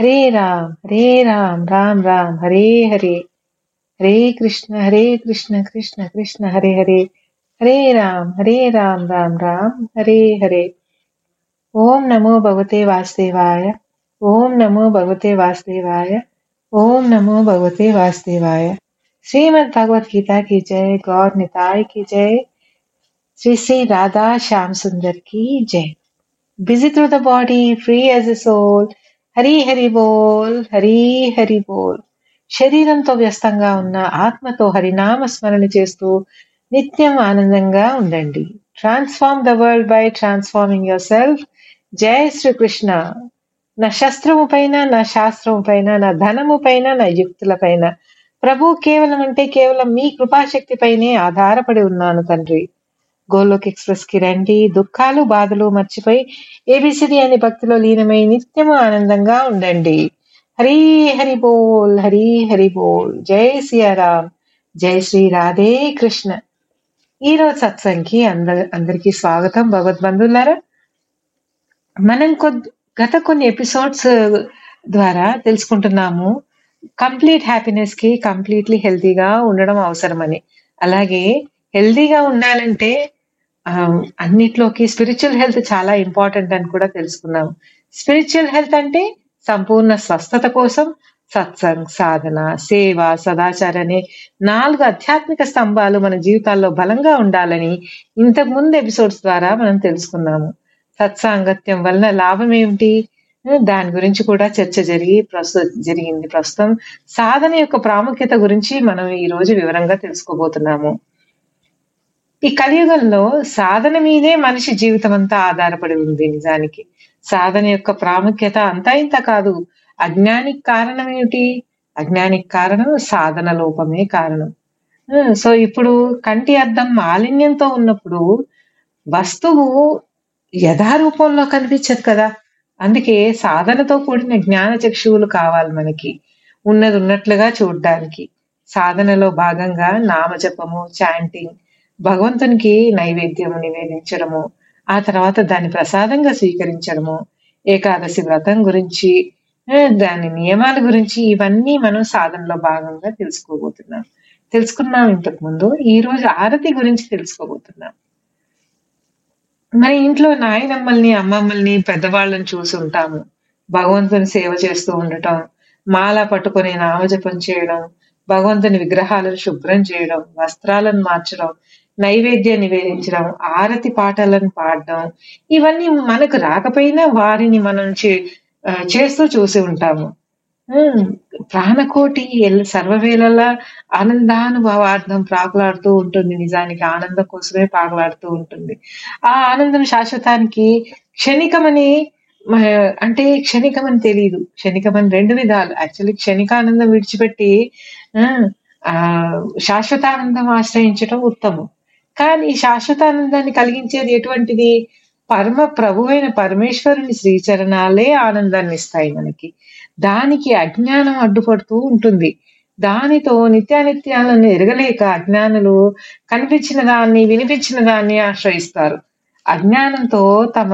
हरे राम हरे राम राम राम, हरे हरे। हरे कृष्ण हरे कृष्ण कृष्ण कृष्ण, हरे हरे। हरे राम हरे राम राम राम, हरे हरे। ओम नमो भगवते वासुदेवाय, ओम नमो भगवते वासुदेवाय, ओम नमो भगवते वासुदेवाय। श्रीमद भगवत गीता की जय, गौर निताय की जय। श्री श्री राधा श्याम सुंदर की जय। Busy through the body free as a soul Hari Hari బోల్ హరి హరి బోల్. శరీరంతో వ్యస్తంగా ఉన్న ఆత్మతో హరినామ స్మరణ చేస్తూ నిత్యం ఆనందంగా ఉండండి. Transform the world by transforming yourself జయ శ్రీకృష్ణ. నా శస్త్రము పైన నా శాస్త్రము పైన నా ధనము పైన నా యుక్తుల పైన. ప్రభు కేవలం అంటే కేవలం మీ కృపాశక్తి పైనే ఆధారపడి ఉన్నాను తండ్రి. గోలోక్ ఎక్స్ప్రెస్కి రండి. దుఃఖాలు బాధలు మర్చిపోయి ఏబిసిడి అనే భక్తిలో లీనమై నిత్యము ఆనందంగా ఉండండి. హరి హరి బోల్ హరి హరి బోల్. జై సియారాం. జై శ్రీ రాధే కృష్ణ. ఈ రోజు సత్సంగ్కి అంద అందరికీ స్వాగతం భగవద్బంధులారా మనం కొద్ది గత కొన్ని ఎపిసోడ్స్ ద్వారా తెలుసుకుంటున్నాము. కంప్లీట్ హ్యాపీనెస్కి కంప్లీట్లీ హెల్తీగా ఉండడం అవసరమని. అలాగే హెల్తీగా ఉండాలంటే అన్నిట్లోకి స్పిరిచువల్ హెల్త్ చాలా ఇంపార్టెంట్ అని కూడా తెలుసుకున్నాం స్పిరిచువల్ హెల్త్ అంటే సంపూర్ణ స్వస్థత కోసం సత్సంగ్ సాధన సేవ సదాచార అనే నాలుగు ఆధ్యాత్మిక స్తంభాలు మన జీవితాల్లో బలంగా ఉండాలని ఇంతకు ముందు ఎపిసోడ్స్ ద్వారా మనం తెలుసుకున్నాము. సత్సాంగత్యం వలన లాభం ఏమిటి? దాని గురించి కూడా చర్చ జరిగి ప్రస్తుత జరిగింది ప్రస్తుతం. సాధన యొక్క ప్రాముఖ్యత గురించి మనం ఈ రోజు వివరంగా తెలుసుకోబోతున్నాము. ఈ కలియుగంలో సాధన మీదే మనిషి జీవితం అంతా ఆధారపడి ఉంది నిజానికి. సాధన యొక్క ప్రాముఖ్యత అంతా ఇంత కాదు. అజ్ఞానికి కారణం ఏమిటి? అజ్ఞానికి కారణం సాధన లోపమే కారణం. సో ఇప్పుడు కంటి అద్దం మాలిన్యంతో ఉన్నప్పుడు వస్తువు యథారూపంలో కనిపించదు కదా. అందుకే సాధనతో కూడిన జ్ఞాన చక్షువులు కావాలి మనకి. ఉన్నది ఉన్నట్లుగా చూడడానికి. సాధనలో భాగంగా నామజపము చాంటింగ్ భగవంతునికి నైవేద్యము నివేదించడము ఆ తర్వాత దాన్ని ప్రసాదంగా స్వీకరించడము ఏకాదశి వ్రతం గురించి దాని నియమాల గురించి ఇవన్నీ మనం సాధనలో భాగంగా తెలుసుకోబోతున్నాం. తెలుసుకున్నాం ఇంతకు ముందు ఈ రోజు ఆరతి గురించి తెలుసుకోబోతున్నాం. మన ఇంట్లో నాయనమ్మల్ని అమ్మమ్మల్ని పెద్దవాళ్ళని చూసి ఉంటాము. భగవంతుని సేవ చేస్తూ ఉండటం మాల పట్టుకొని నామజపం చేయడం భగవంతుని విగ్రహాలను శుభ్రం చేయడం వస్త్రాలను మార్చడం నైవేద్యం నివేదించడం ఆరతి పాటలను పాడడం ఇవన్నీ మనకు రాకపోయినా వారిని మనం చే- చేస్తూ చూసి ఉంటాము. ప్రాణకోటి సర్వవేళల సర్వవేళలా ఆనందానుభవార్థం ప్రాకులాడుతూ ఉంటుంది. నిజానికి ఆనందం కోసమే పాకులాడుతూ ఉంటుంది. ఆ ఆనందం శాశ్వతానికి క్షణికమని అంటే క్షణికమని తెలియదు క్షణికమని రెండు విధాలు. యాక్చువల్లీ క్షణికానందం విడిచిపెట్టి ఆ, శాశ్వతానందం ఆశ్రయించడం ఉత్తమం. కానీ శాశ్వతానందాన్ని కలిగించేది ఎటువంటిది? పరమ ప్రభువైన పరమేశ్వరుని శ్రీచరణాలే ఆనందాన్ని ఇస్తాయి మనకి. దానికి అజ్ఞానం అడ్డుపడుతూ ఉంటుంది. దానితో నిత్యానిత్యాలను ఎరగలేక అజ్ఞానులు కనిపించిన దాన్ని వినిపించిన దాన్ని ఆశ్రయిస్తారు. అజ్ఞానంతో తమ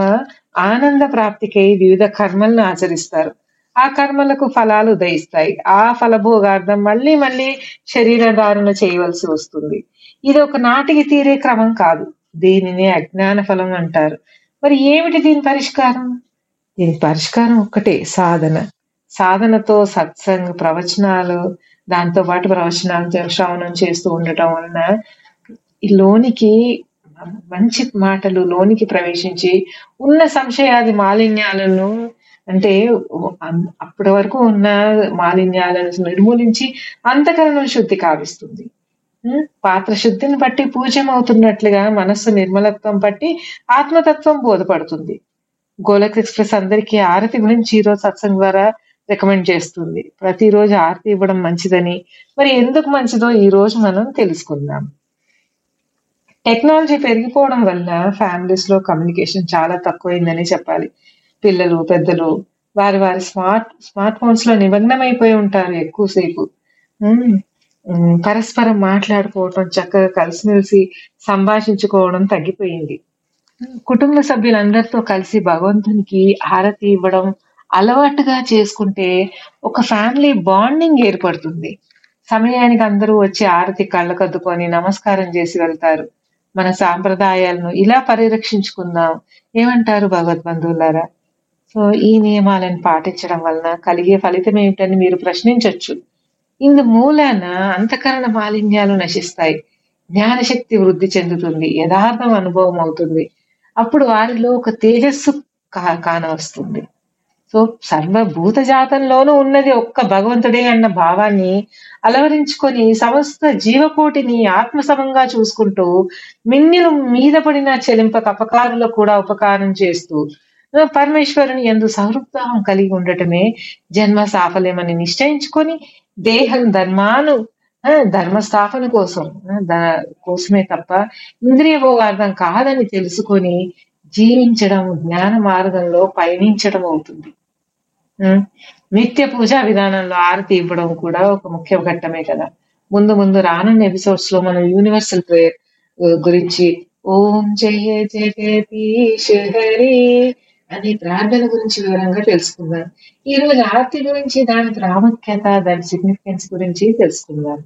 ఆనంద ప్రాప్తికై వివిధ కర్మలను ఆచరిస్తారు. ఆ కర్మలకు ఫలాలు ఉదయిస్తాయి. ఆ ఫలభోగార్థం మళ్ళీ మళ్ళీ శరీర ధారణ చేయవలసి వస్తుంది. ఇది ఒక నాటికి తీరే క్రమం కాదు. దీనిని అజ్ఞాన ఫలం అంటారు. మరి ఏమిటి దీని పరిష్కారం? దీని పరిష్కారం ఒక్కటే సాధన. సాధనతో సత్సంగ్ ప్రవచనాలు దాంతో పాటు ప్రవచనాలు శ్రవణం చేస్తూ ఉండటం వలన ఈ లోనికి మంచి మాటలు లోనికి ప్రవేశించి ఉన్న సంశయాది మాలిన్యాలను అంటే అప్పటి వరకు ఉన్న మాలిన్యాలను నిర్మూలించి అంతకరణం శుద్ధి కావిస్తుంది. పాత్ర శుద్ధిని బట్టి పూజ్యమవుతున్నట్లుగా మనస్సు నిర్మలత్వం బట్టి ఆత్మతత్వం బోధపడుతుంది. గోలక్ ఎక్స్ప్రెస్ అందరికీ ఆరతి గురించి ఈరోజు సత్సంగ్ ద్వారా రికమెండ్ చేస్తుంది. ప్రతిరోజు ఆరతి ఇవ్వడం మంచిదని మరి ఎందుకు మంచిదో ఈ రోజు మనం తెలుసుకుందాం. టెక్నాలజీ పెరిగిపోవడం వల్ల ఫ్యామిలీస్లో కమ్యూనికేషన్ చాలా తక్కువైందని చెప్పాలి. పిల్లలు పెద్దలు వారి వారి స్మార్ట్ స్మార్ట్ ఫోన్స్లో నిమగ్నమైపోయి ఉంటారు ఎక్కువసేపు. పరస్పరం మాట్లాడుకోవటం చక్కగా కలిసిమెలిసి సంభాషించుకోవడం తగ్గిపోయింది. కుటుంబ సభ్యులందరితో కలిసి భగవంతునికి హారతి ఇవ్వడం అలవాటుగా చేసుకుంటే ఒక ఫ్యామిలీ బాండింగ్ ఏర్పడుతుంది. సమయానికి అందరూ వచ్చి ఆరతి కళ్ళకద్దుకొని నమస్కారం చేసి వెళ్తారు. మన సాంప్రదాయాలను ఇలా పరిరక్షించుకుందాం. ఏమంటారు భగవద్బంధువులారా? సో ఈ నియమాలను పాటించడం వలన కలిగే ఫలితం ఏమిటని మీరు ప్రశ్నించవచ్చు ఇందు మూలాన అంతఃకరణ మాలిన్యాలు నశిస్తాయి. జ్ఞానశక్తి వృద్ధి చెందుతుంది. యథార్థం అనుభవం అవుతుంది. అప్పుడు వారిలో ఒక తేజస్సు కా కానవస్తుంది సో సర్వభూత జాతంలోనూ ఉన్నది ఒక్క భగవంతుడే అన్న భావాన్ని అలవరించుకొని సమస్త జీవకోటిని ఆత్మసమంగా చూసుకుంటూ మిన్నిలు మీద పడిన చెలింపక అపకారులకు కూడా ఉపకారం చేస్తూ పరమేశ్వరుని ఎందు సహృద్భావం కలిగి ఉండటమే జన్మ సాఫల్యమని నిశ్చయించుకొని దేహం ధర్మాను ధర్మ స్థాపన కోసం కోసమే తప్ప ఇంద్రియ భోగార్థం కాదని తెలుసుకొని జీవించడం జ్ఞాన మార్గంలో పయనించడం అవుతుంది. నిత్య పూజా విధానంలో ఆరతి ఇవ్వడం కూడా ఒక ముఖ్య ఘట్టమే కదా. ముందు ముందు రానున్న ఎపిసోడ్స్లో మనం యూనివర్సల్ ప్రేయర్ గురించి ఓం జయ జగదీశ హరి అనే ప్రార్థన గురించి వివరంగా తెలుసుకుందాం. ఈ రోజు ఆరతి గురించి దాని ప్రాముఖ్యత దాని సిగ్నిఫికెన్స్ గురించి తెలుసుకుందాం.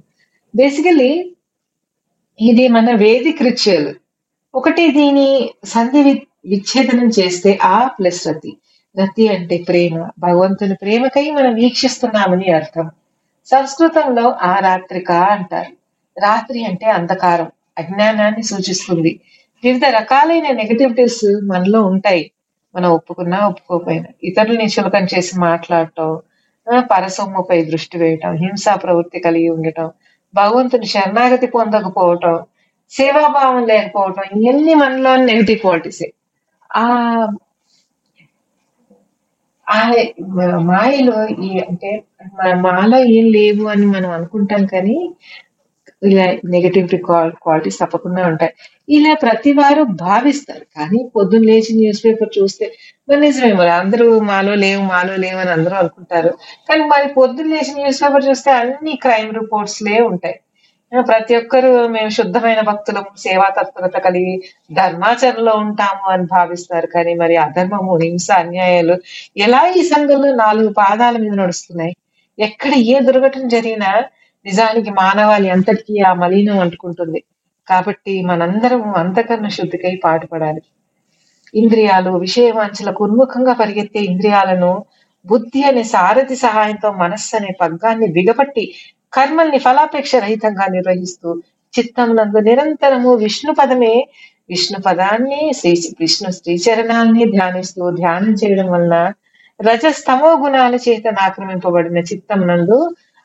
బేసికలీ ఇది మన వేదిక రిచువల్ ఒకటి దీని సంధి వి- విచ్ఛేదనం చేస్తే ఆ ప్లస్ రతి. రతి అంటే ప్రేమ. భగవంతుని ప్రేమకై మనం వీక్షిస్తున్నామని అర్థం. సంస్కృతంలో ఆ రాత్రిక అంటారు. రాత్రి అంటే అంధకారం. అజ్ఞానాన్ని సూచిస్తుంది. వివిధ రకాలైన నెగటివిటీస్ మనలో ఉంటాయి. మనం ఒప్పుకున్నా ఒప్పుకోకపోయినా. ఇతరులని చులకం చేసి మాట్లాడటం ఆ, పరసొమ్ముపై దృష్టి వేయటం హింసా ప్రవృత్తి కలిగి ఉండటం భగవంతుని శరణాగతి పొందకపోవటం సేవాభావం లేకపోవటం ఇవన్నీ మనలో నెగిటివ్ క్వాలిటీస్. ఆ ఆ మాయలో ఈ అంటే మాలో ఏం లేవు అని మనం అనుకుంటాం కానీ ఇలా నెగటివిటీ క్వాలిటీస్ తప్పకుండా ఉంటాయి. ఇలా ప్రతి వారు భావిస్తారు. కానీ పొద్దున్న లేచి న్యూస్ పేపర్ చూస్తే మరి నిజమే మరి అందరూ మాలో లేవు మాలో లేవు అని అందరూ అనుకుంటారు. కానీ మరి పొద్దున్న లేచి న్యూస్ పేపర్ చూస్తే అన్ని క్రైమ్ రిపోర్ట్స్ లే ఉంటాయి. ప్రతి ఒక్కరు మేము శుద్ధమైన భక్తులు సేవా తత్పరత కలిగి ధర్మాచరణలో ఉంటాము అని భావిస్తారు. కానీ మరి అధర్మము హింస అన్యాయాలు ఎలా ఈ సంఘంలో నాలుగు పాదాల మీద నడుస్తున్నాయి? ఎక్కడ ఏ దుర్ఘటన జరిగినా నిజానికి మానవాళి అంతటికీ ఆ మలినం అంటుకుంటుంది. కాబట్టి మనందరం అంతకరణ శుద్ధికై పాటుపడాలి. ఇంద్రియాలు విషయవాంఛలకు ఉన్ముఖంగా పరిగెత్తే ఇంద్రియాలను బుద్ధి అనే సారథి సహాయంతో మనస్సు అనే పగ్గాన్ని బిగపట్టి కర్మల్ని ఫలాపేక్ష రహితంగా నిర్వహిస్తూ చిత్తమునందు నిరంతరము విష్ణు పదమే విష్ణు పదాన్ని శ్రీ విష్ణు శ్రీచరణాల్ని ధ్యానిస్తూ ధ్యానం చేయడం వలన రజస్తమో గుణాల చేత ఆక్రమింపబడిన చిత్తమునందు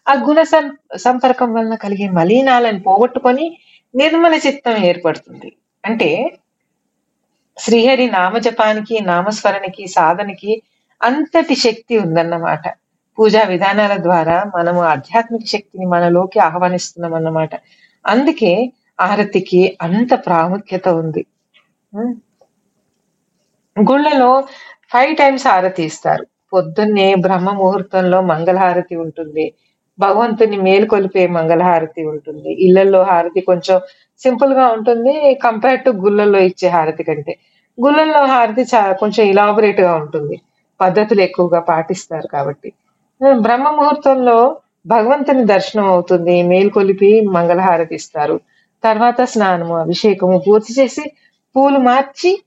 ఆ గుణ సం- సంపర్కం వలన కలిగే మలీనాలను పోగొట్టుకొని నిర్మల చిత్తం ఏర్పడుతుంది. అంటే శ్రీహరి నామజపానికి నామస్మరణకి సాధనకి అంతటి శక్తి ఉందన్నమాట. పూజా విధానాల ద్వారా మనము ఆధ్యాత్మిక శక్తిని మనలోకి ఆహ్వానిస్తున్నాం అన్నమాట. అందుకే ఆరతికి అంత ప్రాముఖ్యత ఉంది. గుళ్ళలో ఫైవ్ టైమ్స్ హారతి ఇస్తారు. పొద్దున్నే బ్రహ్మ ముహూర్తంలో మంగళహారతి ఉంటుంది. భగవంతుని మేలుకొలిపే మంగళహారతి ఉంటుంది. ఇళ్ళలో హారతి కొంచెం సింపుల్గా ఉంటుంది కంపేర్ టు గుళ్ళల్లో ఇచ్చే హారతి కంటే. గుళ్ళల్లో హారతి చా- కొంచెం ఇలాబరేట్గా ఉంటుంది. పద్ధతులు ఎక్కువగా పాటిస్తారు కాబట్టి. బ్రహ్మ ముహూర్తంలో భగవంతుని దర్శనం అవుతుంది. మేల్కొలిపి మంగళహారతి ఇస్తారు. తర్వాత స్నానము అభిషేకము పూర్తి చేసి పూలు మార్చి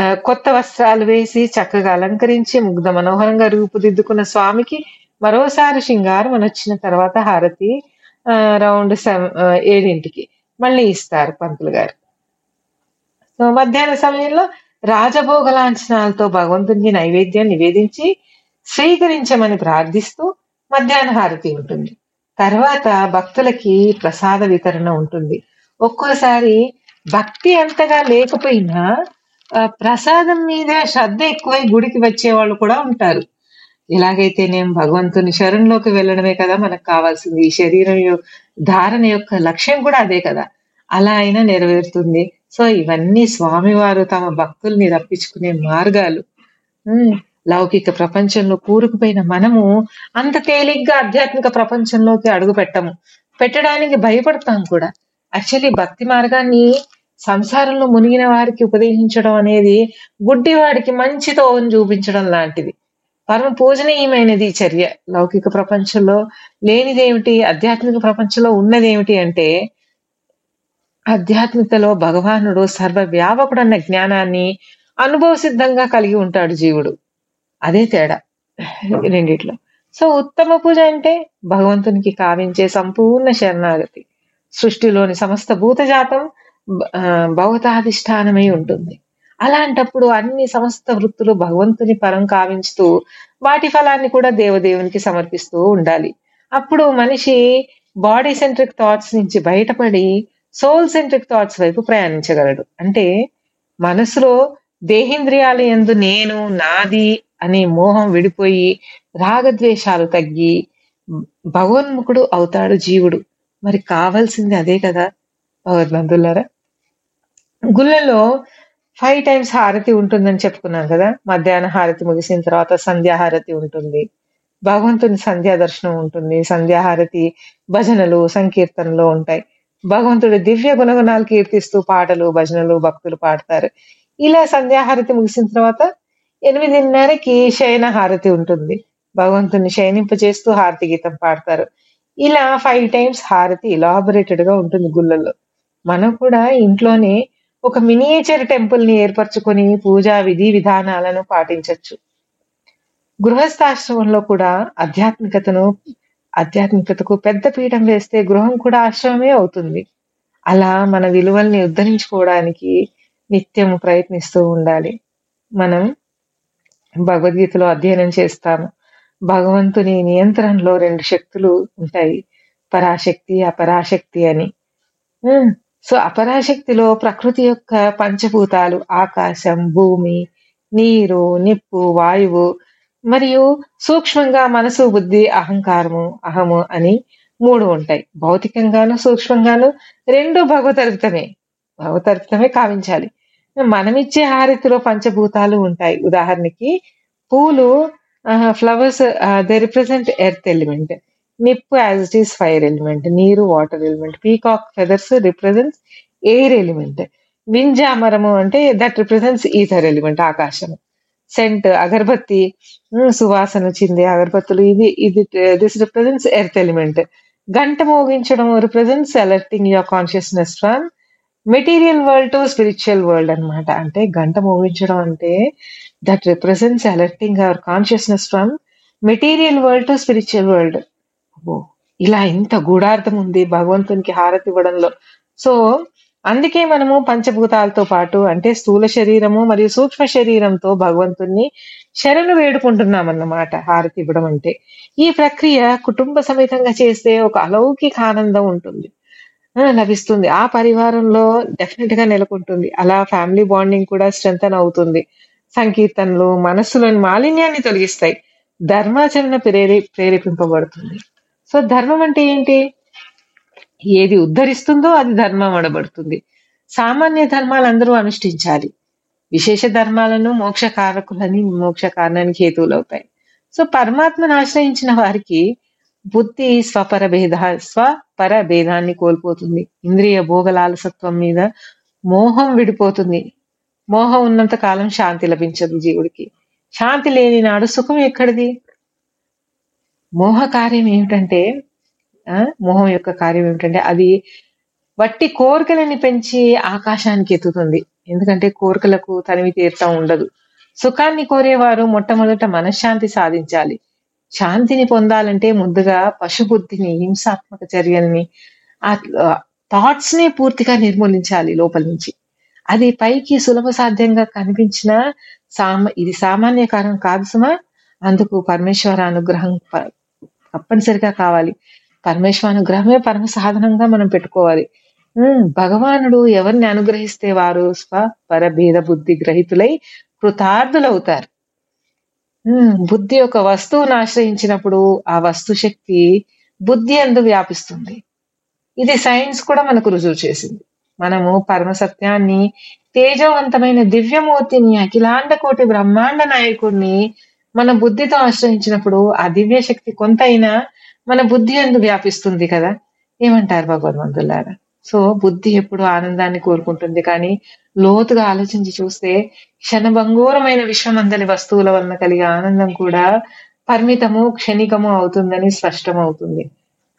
కొత్త వస్త్రాలు వేసి చక్కగా అలంకరించి ముగ్ధ మనోహరంగా రూపుదిద్దుకున్న స్వామికి మరోసారి శృంగారం అని వచ్చిన తర్వాత హారతి రౌండ్ సెవెన్ ఏడింటికి మళ్ళీ ఇస్తారు పంతులు గారు. సో మధ్యాహ్న సమయంలో రాజభోగ లాంఛనాలతో భగవంతునికి నైవేద్యం నివేదించి స్వీకరించమని ప్రార్థిస్తూ మధ్యాహ్న హారతి ఉంటుంది. తర్వాత భక్తులకి ప్రసాద వితరణ ఉంటుంది. ఒక్కోసారి భక్తి అంతగా లేకపోయినా ప్రసాదం మీద శ్రద్ధ ఎక్కువై గుడికి వచ్చే వాళ్ళు కూడా ఉంటారు. ఎలాగైతే నేను భగవంతుని శరణంలోకి వెళ్ళడమే కదా మనకు కావాల్సింది. ఈ శరీరం ధారణ యొక్క లక్ష్యం కూడా అదే కదా. అలా అయినా నెరవేరుతుంది. సో ఇవన్నీ స్వామివారు తమ భక్తుల్ని రప్పించుకునే మార్గాలు. లౌకిక ప్రపంచంలో కూరుకుపోయిన మనము అంత తేలిగ్గా ఆధ్యాత్మిక ప్రపంచంలోకి అడుగు పెట్టము. పెట్టడానికి భయపడతాం కూడా. యాక్చువల్లీ భక్తి మార్గాన్ని సంసారంలో మునిగిన వారికి ఉపదేశించడం అనేది గుడ్డివాడికి మంచి తోవని చూపించడం లాంటిది. పరమ పూజనీయమైనది చర్య. లౌకిక ప్రపంచంలో లేనిదేమిటి ఆధ్యాత్మిక ప్రపంచంలో ఉన్నదేమిటి అంటే ఆధ్యాత్మికతలో భగవానుడు సర్వ అన్న జ్ఞానాన్ని అనుభవ సిద్ధంగా కలిగి ఉంటాడు జీవుడు. అదే తేడా రెండిట్లో. సో ఉత్తమ పూజ అంటే భగవంతునికి కావించే సంపూర్ణ శరణాగతి. సృష్టిలోని సమస్త భూతజాతం భగవతాధిష్టానమై ఉంటుంది. అలాంటప్పుడు అన్ని సమస్త వృత్తులు భగవంతుని పరం కావించుతూ వాటి ఫలాన్ని కూడా దేవదేవునికి సమర్పిస్తూ ఉండాలి. అప్పుడు మనిషి బాడీ సెంట్రిక్ థాట్స్ నుంచి బయటపడి సోల్ సెంట్రిక్ థాట్స్ వైపు ప్రయాణించగలడు. అంటే మనసులో దేహేంద్రియాల యందు నేను నాది అనే మోహం విడిపోయి రాగద్వేషాలు తగ్గి భగవన్ముఖుడు అవుతాడు జీవుడు. మరి కావాల్సింది అదే కదా భగవద్బంధులారా? గుళ్ళలో ఫైవ్ టైమ్స్ హారతి ఉంటుందని చెప్పుకున్నాం కదా. మధ్యాహ్న హారతి ముగిసిన తర్వాత సంధ్యాహారతి ఉంటుంది. భగవంతుని సంధ్యా దర్శనం ఉంటుంది. సంధ్యాహారతి భజనలు సంకీర్తనలు ఉంటాయి. భగవంతుడు దివ్య గుణగుణాలు కీర్తిస్తూ పాటలు భజనలు భక్తులు పాడతారు. ఇలా సంధ్యాహారతి ముగిసిన తర్వాత ఎనిమిదిన్నరకి శయన హారతి ఉంటుంది. భగవంతుని శయనింపజేస్తూ హారతి గీతం పాడతారు. ఇలా ఫైవ్ టైమ్స్ హారతి ఇలాబొరేటెడ్గా ఉంటుంది గుళ్ళల్లో. మనం కూడా ఇంట్లోనే ఒక మినియేచర్ టెంపుల్ని ఏర్పరచుకొని పూజా విధి విధానాలను పాటించవచ్చు గృహస్థాశ్రమంలో కూడా ఆధ్యాత్మికతను ఆధ్యాత్మికతకు పెద్ద పీఠం వేస్తే గృహం కూడా ఆశ్రమమే అవుతుంది. అలా మన విలువల్ని ఉద్ధరించుకోవడానికి నిత్యం ప్రయత్నిస్తూ ఉండాలి. మనం భగవద్గీతలో అధ్యయనం చేస్తాము. భగవంతుని నియంత్రణలో రెండు శక్తులు ఉంటాయి. పరాశక్తి అపరాశక్తి అని. సో అపరాశక్తిలో ప్రకృతి యొక్క పంచభూతాలు ఆకాశం భూమి నీరు నిప్పు వాయువు మరియు సూక్ష్మంగా మనసు బుద్ధి అహంకారము అహము అని మూడు ఉంటాయి. భౌతికంగాను సూక్ష్మంగాను రెండు భగవతర్పితమే భగవతర్పితమే కావించాలి. మనమిచ్చే హారతిలో పంచభూతాలు ఉంటాయి. ఉదాహరణకి పూలు flowers they represent earth element నిప్పు as it is fire element నీరు water element peacock feathers represents air element వింజామరము అంటే దట్ రిప్రజెంట్స్ ఈథర్ ఎలిమెంట్ ఆకాశం సెంట్ అగరబత్తి సువాసన చిందే అగరబత్తులు ఇది ఇది దిస్ రిప్రజెంట్స్ ఎర్త్ ఎలిమెంట్ గంట మోగించడం represents alerting your consciousness from material world to spiritual world అన్నమాట. అంటే గంట మోగించడం అంటే that represents alerting our consciousness from material world to spiritual world ఇలా ఇంత గూఢార్థం ఉంది భగవంతునికి హారతి ఇవ్వడంలో. సో అందుకే మనము పంచభూతాలతో పాటు అంటే స్థూల శరీరము మరియు సూక్ష్మ శరీరంతో భగవంతుణ్ణి శరణు వేడుకుంటున్నాం అన్నమాట హారతి ఇవ్వడం అంటే. ఈ ప్రక్రియ కుటుంబ సమేతంగా చేస్తే ఒక అలౌకిక ఆనందం ఉంటుంది. లభిస్తుంది. ఆ పరివారంలో డెఫినెట్గా నెలకొంటుంది. అలా ఫ్యామిలీ బాండింగ్ కూడా స్ట్రెంగ్ అవుతుంది. సంకీర్తనలు మనస్సులోని మాలిన్యాన్ని తొలగిస్తాయి. ధర్మాచరణ ప్రేరే ప్రేరేపింపబడుతుంది. సో ధర్మం అంటే ఏంటి? ఏది ఉద్ధరిస్తుందో అది ధర్మం అనబడుతుంది. సామాన్య ధర్మాలు అందరూ అనుష్ఠించాలి. విశేష ధర్మాలను మోక్ష కారకులని మోక్ష కారణానికి హేతువులు అవుతాయి. సో పరమాత్మను ఆశ్రయించిన వారికి బుద్ధి స్వపర భేద స్వపర భేదాన్ని కోల్పోతుంది. ఇంద్రియ భోగలాలసత్వం మీద మోహం విడిపోతుంది. మోహం ఉన్నంత కాలం శాంతి లభించదు జీవుడికి. శాంతి లేని నాడు సుఖం ఎక్కడిది? మోహ కార్యం ఏమిటంటే ఆ, మోహం యొక్క కార్యం ఏమిటంటే అది వట్టి కోరికలని పెంచి ఆకాశానికి ఎత్తుతుంది. ఎందుకంటే కోరికలకు తనివి తీర్థం ఉండదు. సుఖాన్ని కోరేవారు మొట్టమొదట మనశ్శాంతి సాధించాలి. శాంతిని పొందాలంటే ముందుగా పశుబుద్ధిని హింసాత్మక చర్యల్ని ఆ థాట్స్ని పూర్తిగా నిర్మూలించాలి లోపల నుంచి. అది పైకి సులభ సాధ్యంగా కనిపించిన సామ ఇది సామాన్య కారణం కాదు సుమా. అందుకు పరమేశ్వర అనుగ్రహం తప్పనిసరిగా కావాలి. పరమేశ్వర అనుగ్రహమే పరమ సాధనంగా మనం పెట్టుకోవాలి. భగవానుడు ఎవరిని అనుగ్రహిస్తే వారు స్వ పరభేద బుద్ధి గ్రహితులై కృతార్థులవుతారు. బుద్ధి ఒక వస్తువును ఆశ్రయించినప్పుడు ఆ వస్తు శక్తి బుద్ధి అందు వ్యాపిస్తుంది. ఇది సైన్స్ కూడా మనకు రుజువు చేసింది. మనము పరమ సత్యాన్ని తేజవంతమైన దివ్యమూర్తిని అఖిలాండ కోటి బ్రహ్మాండ నాయకుడిని మన బుద్ధితో ఆశ్రయించినప్పుడు ఆ దివ్య శక్తి కొంత అయినా మన బుద్ధి ఎందు వ్యాపిస్తుంది కదా? ఏమంటారు భగవద్వంతులారా సో బుద్ధి ఎప్పుడు ఆనందాన్ని కోరుకుంటుంది కానీ లోతుగా ఆలోచించి చూస్తే క్షణభంగూరమైన విశ్వమందలి వస్తువుల వలన కలిగే ఆనందం కూడా పరిమితము క్షణికము అవుతుందని స్పష్టం అవుతుంది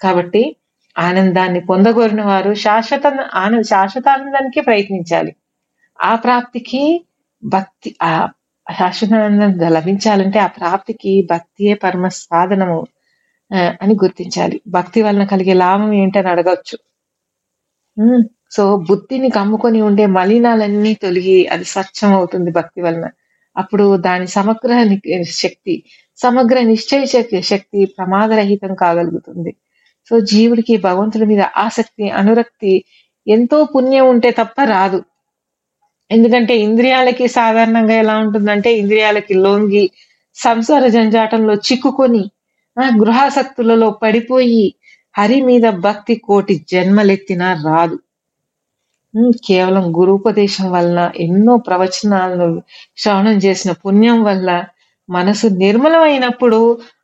కాబట్టి ఆనందాన్ని పొందగోరిన వారు శాశ్వత ఆన శాశ్వత ఆనందానికి ప్రయత్నించాలి. ఆ ప్రాప్తికి భక్తి ఆ శాశ్వతానందం లభించాలంటే ఆ ప్రాప్తికి భక్తియే పరమ సాధనము అని గుర్తించాలి. భక్తి వలన కలిగే లాభం ఏంటని అడగవచ్చు సో బుద్ధిని కమ్ముకొని ఉండే మలినాలన్నీ తొలగి అది స్వచ్ఛం అవుతుంది భక్తి వలన. అప్పుడు దాని సమగ్ర శక్తి సమగ్ర నిశ్చయ శక్తి- శక్తి ప్రమాదరహితం కాగలుగుతుంది. సో జీవుడికి భగవంతుడి మీద ఆసక్తి అనురక్తి ఎంతో పుణ్యం ఉంటే తప్ప రాదు. ఎందుకంటే ఇంద్రియాలకి సాధారణంగా ఎలా ఉంటుందంటే ఇంద్రియాలకి లొంగి సంసార జంజాటంలో చిక్కుకొని ఆ గృహాసక్తులలో పడిపోయి హరి మీద భక్తి కోటి జన్మలెత్తినా రాదు. కేవలం గురుపదేశం వలన ఎన్నో ప్రవచనాలను శ్రవణం చేసిన పుణ్యం వల్ల మనసు నిర్మలమైనప్పుడు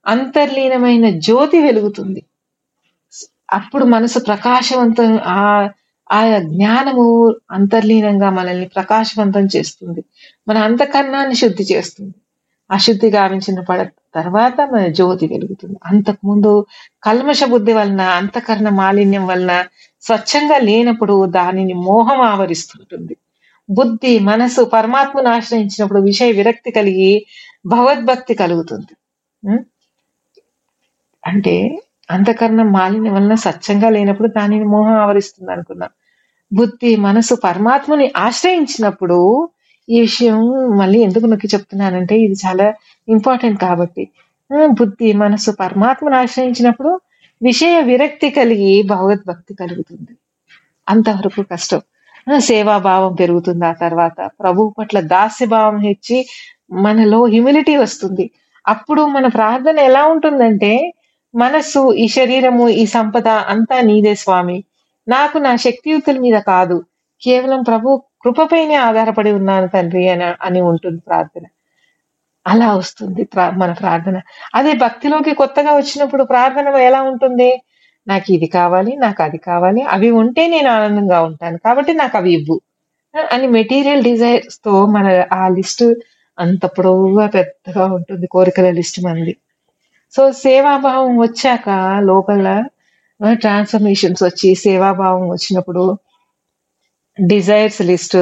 అంతర్లీనమైన జ్యోతి వెలుగుతుంది. అప్పుడు మనసు ప్రకాశవంతం ఆ ఆ జ్ఞానము అంతర్లీనంగా మనల్ని ప్రకాశవంతం చేస్తుంది. మన అంతకన్నాన్ని శుద్ధి చేస్తుంది. అశుద్ధి గావించిన పడ తర్వాత మన జ్యోతి వెలుగుతుంది. అంతకుముందు కల్మష బుద్ధి వలన అంతకర్ణ మాలిన్యం వలన స్వచ్ఛంగా లేనప్పుడు దానిని మోహం ఆవరిస్తుంటుంది. బుద్ధి మనసు పరమాత్మను ఆశ్రయించినప్పుడు విషయ విరక్తి కలిగి భగవద్భక్తి కలుగుతుంది. అంటే అంతకన్నా మాలిన్యం వలన స్వచ్ఛంగా లేనప్పుడు దానిని మోహం ఆవరిస్తుంది అనుకున్నాం బుద్ధి మనసు పరమాత్మని ఆశ్రయించినప్పుడు ఈ విషయం మళ్ళీ ఎందుకు నొక్కి చెప్తున్నానంటే ఇది చాలా ఇంపార్టెంట్ కాబట్టి. బుద్ధి మనసు పరమాత్మను ఆశ్రయించినప్పుడు విషయ విరక్తి కలిగి భగవద్భక్తి కలుగుతుంది. అంతవరకు కష్టం. సేవాభావం పెరుగుతుంది ఆ తర్వాత. ప్రభువు పట్ల దాస్యభావం హెచ్చి మనలో హ్యూమిలిటీ వస్తుంది. అప్పుడు మన ప్రార్థన ఎలా ఉంటుందంటే మనస్సు ఈ శరీరము ఈ సంపద అంతా నీదే స్వామి. నాకు నా శక్తియుక్తుల మీద కాదు. కేవలం ప్రభు కృపపైనే ఆధారపడి ఉన్నాను తండ్రి అని అని ఉంటుంది ప్రార్థన. అలా వస్తుంది ప్రా- మన ప్రార్థన. అదే భక్తిలోకి కొత్తగా వచ్చినప్పుడు ప్రార్థన ఎలా ఉంటుంది? నాకు ఇది కావాలి నాకు అది కావాలి అవి ఉంటే నేను ఆనందంగా ఉంటాను. కాబట్టి నాకు అవి ఇవ్వు. అని మెటీరియల్ డిజైర్స్తో మన ఆ లిస్ట్ అంత పొడవుగా పెద్దగా ఉంటుంది. కోరికల లిస్ట్ మంది. సో సేవాభావం వచ్చాక లోపల uh, ట్రాన్స్ఫర్మేషన్స్ వచ్చి సేవాభావం వచ్చినప్పుడు డిజైర్స్ లిస్ట్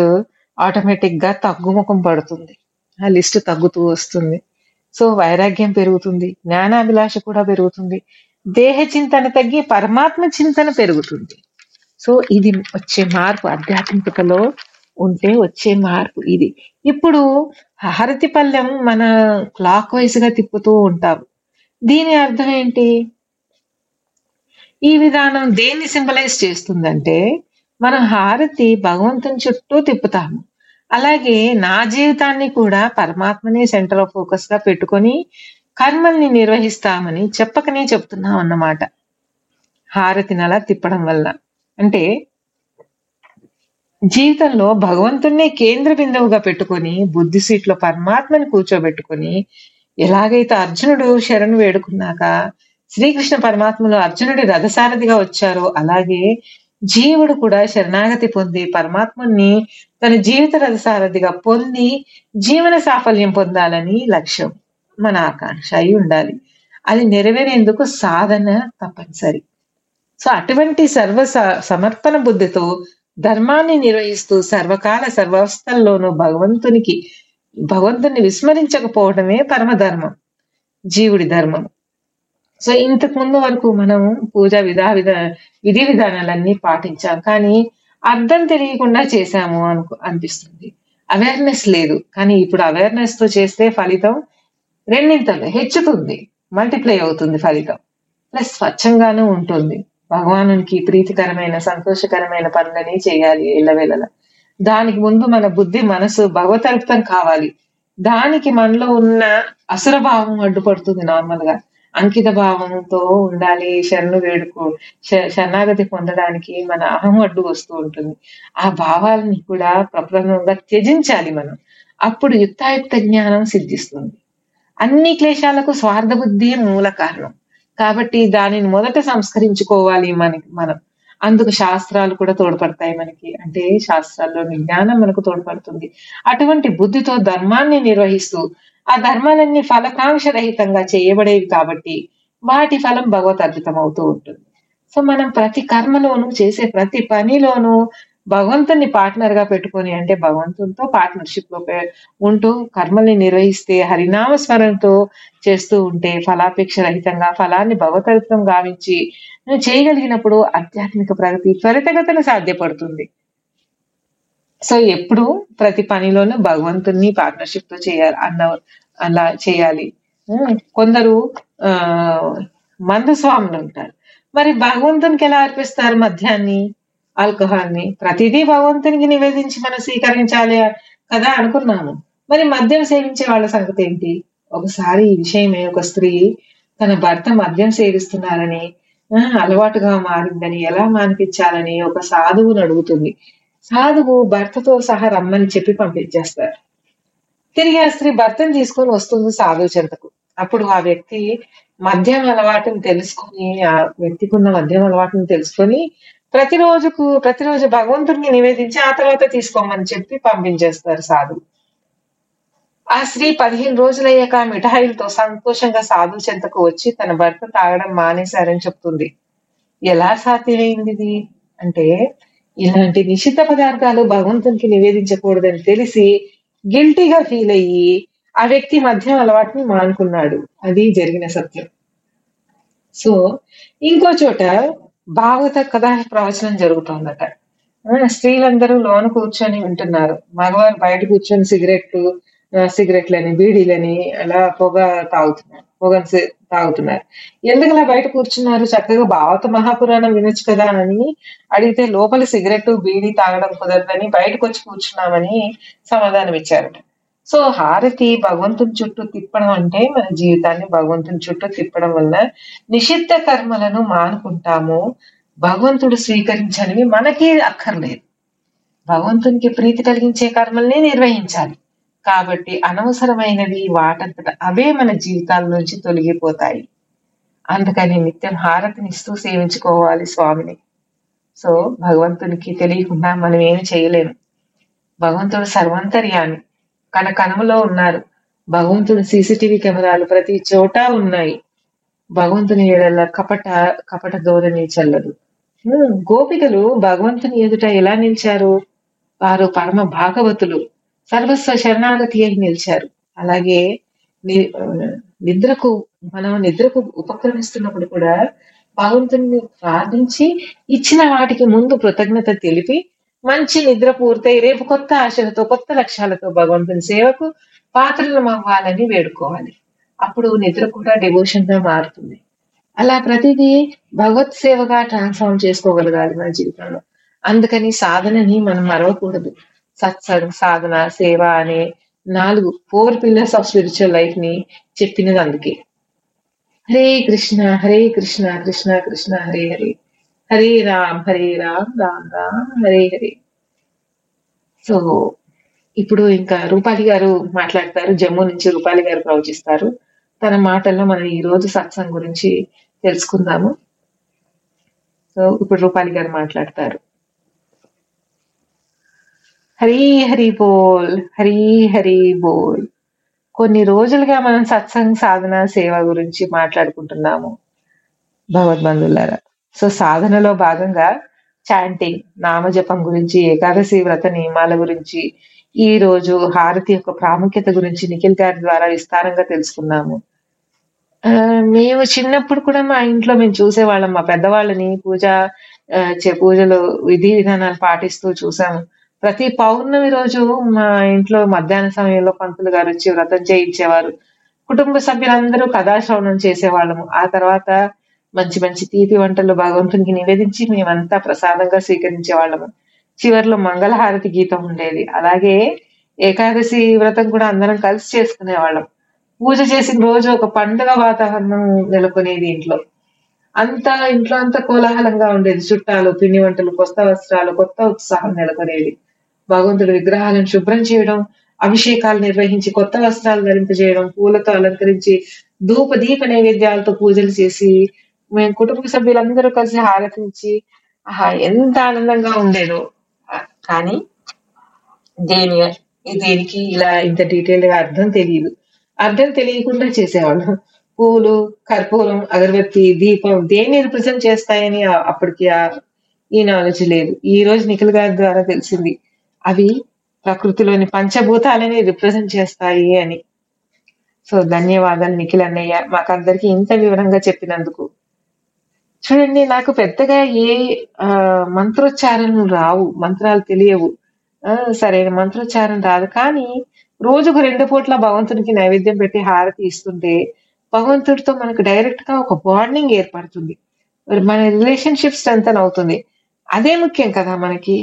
ఆటోమేటిక్గా తగ్గుముఖం పడుతుంది. ఆ లిస్ట్ తగ్గుతూ వస్తుంది. సో వైరాగ్యం పెరుగుతుంది. జ్ఞానాభిలాష కూడా పెరుగుతుంది. దేహ చింతన తగ్గి పరమాత్మ చింతన పెరుగుతుంది. సో ఇది వచ్చే మార్పు. ఆధ్యాత్మికతలో ఉంటే వచ్చే మార్పు ఇది. ఇప్పుడు హారతి పల్లెం మన క్లాక్ వైజ్గా తిప్పుతూ ఉంటాం దీని అర్థం ఏంటి? ఈ విధానం దేన్ని సింబలైజ్ చేస్తుందంటే మనం హారతి భగవంతుని చుట్టూ తిప్పుతాము. అలాగే నా జీవితాన్ని కూడా పరమాత్మనే సెంటర్ ఆఫ్ ఫోకస్గా పెట్టుకొని కర్మల్ని నిర్వహిస్తామని చెప్పకనే చెప్తున్నాం అన్నమాట. హారతిని అలా తిప్పడం వల్ల. అంటే జీవితంలో భగవంతుణ్ణే కేంద్ర బిందువుగా పెట్టుకొని బుద్ధి సీట్లో పరమాత్మని కూర్చోబెట్టుకొని ఎలాగైతే అర్జునుడు శరణు వేడుకున్నాక శ్రీకృష్ణ పరమాత్మలో అర్జునుడి రథసారథిగా వచ్చారో అలాగే జీవుడు కూడా శరణాగతి పొంది పరమాత్మని తన జీవిత రథసారథిగా పొంది జీవన సాఫల్యం పొందాలని లక్ష్యం మన ఆకాంక్ష అయి ఉండాలి. అది నెరవేరేందుకు సాధన తప్పనిసరి. సో అటువంటి సర్వ స- సమర్పణ బుద్ధితో ధర్మాన్ని నిర్వహిస్తూ సర్వకాల సర్వస్థల్లోనూ భగవంతునికి భగవంతుని విస్మరించకపోవడమే పరమధర్మం జీవుడి ధర్మం. సో ఇంతకు ముందు వరకు మనం పూజ విధా విధ విధి విధానాలన్నీ పాటించాం. కానీ అర్థం తెలియకుండా చేశాము అనుకు అనిపిస్తుంది. అవేర్నెస్ లేదు. కానీ ఇప్పుడు అవేర్నెస్తో చేస్తే ఫలితం రెండింతలు హెచ్చుతుంది. మల్టిప్లై అవుతుంది ఫలితం. ప్లస్ స్వచ్ఛంగానూ ఉంటుంది. భగవానునికి ప్రీతికరమైన సంతోషకరమైన పనులని చేయాలి ఎల్లవేళలా. దానికి ముందు మన బుద్ధి మనసు భగవతర్పితం కావాలి. దానికి మనలో ఉన్న అసుర భావం అడ్డుపడుతుంది నార్మల్గా. అంకిత భావంతో ఉండాలి శరణు వేడుకు శరణాగతి పొందడానికి మన అహం అడ్డు వస్తూ ఉంటుంది. ఆ భావాలని కూడా ప్రపంచంగా త్యజించాలి మనం. అప్పుడు యుక్తాయుక్త జ్ఞానం సిద్ధిస్తుంది. అన్ని క్లేశాలకు స్వార్థ బుద్ధి మూల కారణం. కాబట్టి దానిని మొదట సంస్కరించుకోవాలి మనకి మనం. అందుకు శాస్త్రాలు కూడా తోడ్పడతాయి మనకి. అంటే శాస్త్రాల్లోని జ్ఞానం మనకు తోడ్పడుతుంది. అటువంటి బుద్ధితో ధర్మాన్ని నిర్వహిస్తూ ఆ ధర్మాలన్నీ ఫలకాంక్ష రహితంగా చేయబడేవి కాబట్టి వాటి ఫలం భగవత్ అద్భుతం అవుతూ ఉంటుంది. సో మనం ప్రతి కర్మలోనూ చేసే ప్రతి పనిలోనూ భగవంతుని పార్ట్నర్గా పెట్టుకొని అంటే భగవంతునితో పార్ట్నర్షిప్లో ఉంటూ కర్మల్ని నిర్వహిస్తే హరినామ స్మరణతో చేస్తూ ఉంటే ఫలాపేక్ష రహితంగా ఫలాన్ని భగవతత్వం గావించి చేయగలిగినప్పుడు ఆధ్యాత్మిక ప్రగతి త్వరితగతిన సాధ్యపడుతుంది. సో ఎప్పుడు ప్రతి పనిలోనూ భగవంతుని పార్ట్నర్షిప్తో చేయాలి అన్న అలా చేయాలి. కొందరు ఆ మందస్వాములు ఉంటారు. మరి భగవంతునికి ఎలా అర్పిస్తారు మద్యాన్ని ఆల్కహాల్ని ప్రతిదీ భగవంతునికి నివేదించి మనం స్వీకరించాలి కదా అనుకున్నాము. మరి మద్యం సేవించే వాళ్ళ సంగతి ఏంటి? ఒకసారి ఈ విషయమే ఒక స్త్రీ తన భర్త మద్యం సేవిస్తున్నారని అలవాటుగా మారిందని ఎలా మానిపించాలని ఒక సాధువును అడుగుతుంది. సాధువు భర్తతో సహా రమ్మని చెప్పి పంపించేస్తారు. తిరిగి ఆ స్త్రీ భర్తను తీసుకొని వస్తుంది సాధువు చెంతకు. అప్పుడు ఆ వ్యక్తి మద్యం అలవాటుని తెలుసుకొని ఆ వ్యక్తికి ఉన్న మద్యం అలవాటుని తెలుసుకొని ప్రతిరోజుకు ప్రతిరోజు భగవంతుడిని నివేదించి ఆ తర్వాత తీసుకోమని చెప్పి పంపించేస్తారు సాధువు. ఆ స్త్రీ పదిహేను రోజులయ్యాక మిఠాయిలతో సంతోషంగా సాధువు చెంతకు వచ్చి తన భర్త తాగడం మానేశారని చెప్తుంది. ఎలా సాధ్యమైంది అంటే ఇలాంటి నిషిద్ధ పదార్థాలు భగవంతునికి నివేదించకూడదని తెలిసి గిల్టీగా ఫీల్ అయ్యి ఆ వ్యక్తి మద్యం అలవాటుని మానుకున్నాడు. అది జరిగిన సత్యం. సో ఇంకో చోట భాగవత కథా ప్రవచనం జరుగుతోందట. స్త్రీలందరూ లోన కూర్చొని వింటున్నారు. మగవారు బయట కూర్చొని సిగరెట్లు సిగరెట్లని బీడీలని అలా పొగ తాగుతున్నారు. పొగను తాగుతున్నారు. ఎందుకు బయట కూర్చున్నారు? చక్కగా భావత మహాపురాణం వినొచ్చు కదా అని అడిగితే లోపల సిగరెట్ బీడీ తాగడం కుదరదని బయటకు వచ్చి కూర్చున్నామని సమాధానం ఇచ్చారట సో హారతి భగవంతుని చుట్టూ తిప్పడం అంటే మన జీవితాన్ని భగవంతుని చుట్టూ తిప్పడం వల్ల నిషిద్ధ కర్మలను మానుకుంటాము. భగవంతుడు స్వీకరించనివి మనకి అక్కర్లేదు. భగవంతునికి ప్రీతి కలిగించే కర్మల్ని నిర్వహించాలి. కాబట్టి అనవసరమైనవి వాటంతట అవే మన జీవితాల నుంచి తొలగిపోతాయి. అందుకని నిత్యం హారతినిస్తూ సేవించుకోవాలి స్వామిని. సో భగవంతునికి తెలియకుండా మనం ఏమి చేయలేము. భగవంతుడు సర్వంతర్యాన్ని కన కనుమలో ఉన్నారు. భగవంతుని సీసీటీవీ కెమెరాలు ప్రతి చోట ఉన్నాయి. భగవంతుని ఎడల కపట కపట ధోరణి చల్లదు. గోపికలు భగవంతుని ఎదుట ఎలా నిలిచారు? వారు పరమ భాగవతులు. సర్వస్వ శరణాగతి అయి నిలిచారు. అలాగే నిద్రకు మనం నిద్రకు ఉపక్రమిస్తున్నప్పుడు కూడా భగవంతుని ప్రార్థించి ఇచ్చిన వాటికి ముందు కృతజ్ఞత తెలిపి మంచి నిద్ర పూర్తయి రేపు కొత్త ఆశలతో కొత్త లక్ష్యాలతో భగవంతుని సేవకు పాత్రలం అవ్వాలని వేడుకోవాలి. అప్పుడు నిద్ర కూడా డివోషన్గా మారుతుంది. అలా ప్రతిదీ భగవత్ సేవగా ట్రాన్స్ఫార్మ్ చేసుకోగలగాలి మన జీవితంలో. అందుకని సాధనని మనం మరవకూడదు. సత్సంగ్ సాధన సేవ అనే నాలుగు ఫోర్ పిల్లర్స్ ఆఫ్ స్పిరిచువల్ లైఫ్ని చెప్పినది అందుకే. హరే కృష్ణ హరే కృష్ణ కృష్ణ కృష్ణ హరే హరే. హరే రామ్ హరే రామ్ రామ్ రామ్ హరే హరే. సో ఇప్పుడు ఇంకా రూపాలి గారు మాట్లాడతారు జమ్మూ నుంచి రూపాలి గారు ప్రవచిస్తారు. తన మాటల్లో మనం ఈ రోజు సత్సంగ్ గురించి తెలుసుకుందాము. సో ఇప్పుడు రూపాలి గారు మాట్లాడతారు. హరి హరి బోల్ హరి హరి బోల్. కొన్ని రోజులుగా మనం సత్సంగ్ సాధన సేవ గురించి మాట్లాడుకుంటున్నాము. భగవద్బంధులారా. సో సాధనలో భాగంగా చాంటింగ్ నామజపం గురించి ఏకాదశి వ్రత నియమాల గురించి ఈ రోజు హారతి యొక్క ప్రాముఖ్యత గురించి నిఖిల్ గారి ద్వారా విస్తారంగా తెలుసుకున్నాము. మేము చిన్నప్పుడు కూడా మా ఇంట్లో మేము చూసేవాళ్ళం. మా పెద్దవాళ్ళని పూజ చే- పూజలు విధి విధానాలు పాటిస్తూ చూసాము. ప్రతి పౌర్ణమి రోజు మా ఇంట్లో మధ్యాహ్న సమయంలో పంతులు గారు వచ్చి వ్రతం చేయించేవారు. కుటుంబ సభ్యులందరూ కథాశ్రవణం చేసేవాళ్ళము. ఆ తర్వాత మంచి మంచి తీపి వంటలు భగవంతునికి నివేదించి మేమంతా ప్రసాదంగా స్వీకరించే వాళ్ళము చివరిలో మంగళహారతి గీతం ఉండేది. అలాగే ఏకాదశి వ్రతం కూడా అందరం కలిసి చేసుకునే వాళ్ళం పూజ చేసిన రోజు ఒక పండుగ వాతావరణం నెలకొనేది ఇంట్లో. అంతా ఇంట్లో అంతా కోలాహలంగా ఉండేది. చుట్టాలు పిండి వంటలు కొత్త వస్త్రాలు కొత్త ఉత్సాహం నెలకొనేది. భగవంతుడి విగ్రహాలను శుభ్రం చేయడం అభిషేకాలు నిర్వహించి కొత్త వస్త్రాలు ధరింపజేయడం పూలతో అలంకరించి ధూప దీప నైవేద్యాలతో పూజలు చేసి మేము కుటుంబ సభ్యులందరూ కలిసి హారతించి ఆహా ఎంత ఆనందంగా ఉండేదో. కానీ దేని దేనికి ఇలా ఇంత డీటెయిల్గా అర్థం తెలియదు. అర్థం తెలియకుండా చేసేవాళ్ళం. పూలు కర్పూరం అగరబత్తి దీపం దేన్ని రిప్రజెంట్ చేస్తాయని అప్పటికి ఆ ఈ నాలెడ్జ్ లేదు. ఈ రోజు నిఖిల్ గారి ద్వారా తెలిసింది. అవి ప్రకృతిలోని పంచభూతాలని రిప్రజెంట్ చేస్తాయి అని. సో ధన్యవాదాలు నిఖిల్ అన్నయ్య. మాకందరికి ఇంత వివరంగా చెప్పినందుకు. చూడండి నాకు పెద్దగా ఏ మంత్రోచ్చారణలు రావు. మంత్రాలు తెలియవు. సరైన మంత్రోచ్చారణ రాదు. కానీ రోజుకు రెండు పూట్ల భగవంతునికి నైవేద్యం పెట్టి హారతి ఇస్తుంటే భగవంతుడితో మనకు డైరెక్ట్గా ఒక బాండింగ్ ఏర్పడుతుంది. మరి మన రిలేషన్షిప్ స్ట్రెంగ్ అవుతుంది. అదే ముఖ్యం కదా మనకి.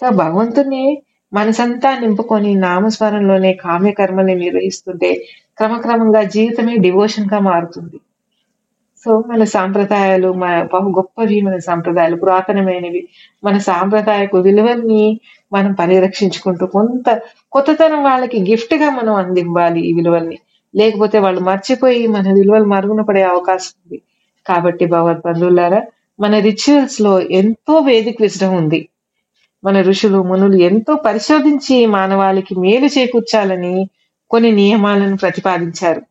సో భగవంతుని మనసంతా నింపుకొని నామస్మరణలోనే కామ్య కర్మల్ని నిర్వహిస్తుంటే క్రమక్రమంగా జీవితమే డివోషన్గా మారుతుంది. సో మన సాంప్రదాయాలు మన బహు గొప్పవి మన సాంప్రదాయాలు పురాతనమైనవి మన సాంప్రదాయపు విలువల్ని మనం పరిరక్షించుకుంటూ కొంత కొత్తతనం వాళ్ళకి గిఫ్ట్గా మనం అందివ్వాలి ఈ విలువల్ని. లేకపోతే వాళ్ళు మర్చిపోయి మన విలువలు మరుగున పడే అవకాశం ఉంది. కాబట్టి భగవద్బంధువులారా మన రిచువల్స్లో ఎంతో వేదిక విజడం ఉంది. మన ఋషులు మునులు ఎంతో పరిశోధించి మానవాళికి మేలు చేకూర్చాలని కొన్ని నియమాలను ప్రతిపాదించారు.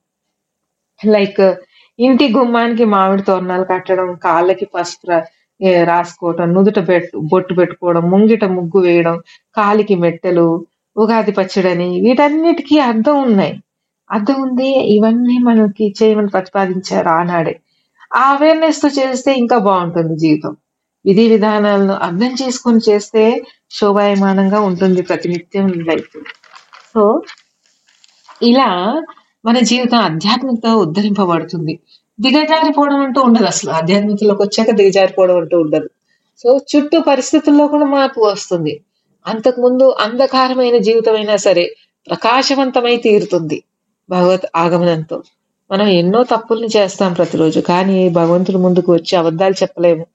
లైక్ ఇంటి గుమ్మానికి మామిడి తోరణాలు కట్టడం కాళ్ళకి పసుపు రాసుకోవటం రాసుకోవడం నుదుట పెట్టు బొట్టు పెట్టుకోవడం ముంగిట ముగ్గు వేయడం కాలికి మెట్టెలు ఉగాది పచ్చడని వీటన్నిటికీ అర్థం ఉన్నాయి. అర్థం ఉంది ఇవన్నీ మనకి చేయమని ప్రతిపాదించారు ఆనాడే. ఆ అవేర్నెస్తో చేస్తే ఇంకా బాగుంటుంది జీవితం. విధి విధానాలను అర్థం చేసుకొని చేస్తే శోభాయమానంగా ఉంటుంది ప్రతినిత్యం లైఫ్. సో ఇలా మన జీవితం ఆధ్యాత్మికత ఉద్ధరింపబడుతుంది. దిగజారిపోవడం అంటూ ఉండదు అసలు. ఆధ్యాత్మికలోకి వచ్చాక దిగజారిపోవడం అంటూ ఉండదు. సో చుట్టూ పరిస్థితుల్లో కూడా మార్పు వస్తుంది. అంతకుముందు అంధకారమైన జీవితమైనా సరే ప్రకాశవంతమై తీరుతుంది భగవత్ ఆగమనంతో. మనం ఎన్నో తప్పుల్ని చేస్తాం ప్రతిరోజు కానీ భగవంతుడి ముందుకు వచ్చి అబద్ధాలు చెప్పలేము.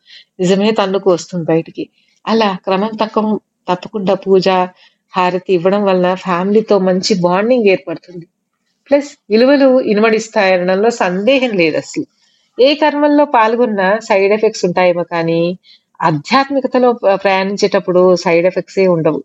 నిజమే తన్నుకు వస్తుంది బయటికి. అలా క్రమం తక్కువ తప్పకుండా పూజ హారతి ఇవ్వడం వలన ఫ్యామిలీతో మంచి బాండింగ్ ఏర్పడుతుంది. ప్లస్ విలువలు ఇనుమడిస్తాయనడంలో సందేహం లేదు అసలు. ఏ కర్మల్లో పాల్గొన్నా సైడ్ ఎఫెక్ట్స్ ఉంటాయేమో కానీ ఆధ్యాత్మికతలో ప్రయాణించేటప్పుడు సైడ్ ఎఫెక్ట్స్ ఏ ఉండవు.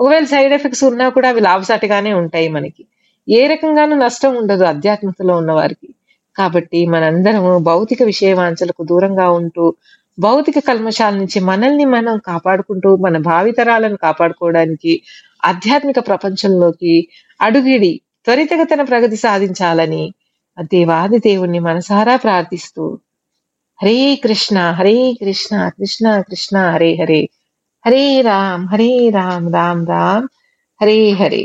ఒకవేళ సైడ్ ఎఫెక్ట్స్ ఉన్నా కూడా అవి లాభసాటిగానే ఉంటాయి మనకి. ఏ రకంగానూ నష్టం ఉండదు ఆధ్యాత్మికతలో ఉన్న వారికి. కాబట్టి మనందరము భౌతిక విషయవాంఛలకు దూరంగా ఉంటూ భౌతిక కల్మషాల నుంచి మనల్ని మనం కాపాడుకుంటూ మన భావితరాలను కాపాడుకోవడానికి ఆధ్యాత్మిక ప్రపంచంలోకి అడుగిడి త్వరితగతన ప్రగతి సాధించాలని దేవాది దేవుణ్ణి మనసారా ప్రార్థిస్తూ హరే కృష్ణ హరే కృష్ణ కృష్ణ కృష్ణ హరే హరే. హరే రామ్ హరే రామ్ రామ్ రామ్. హరే హరే.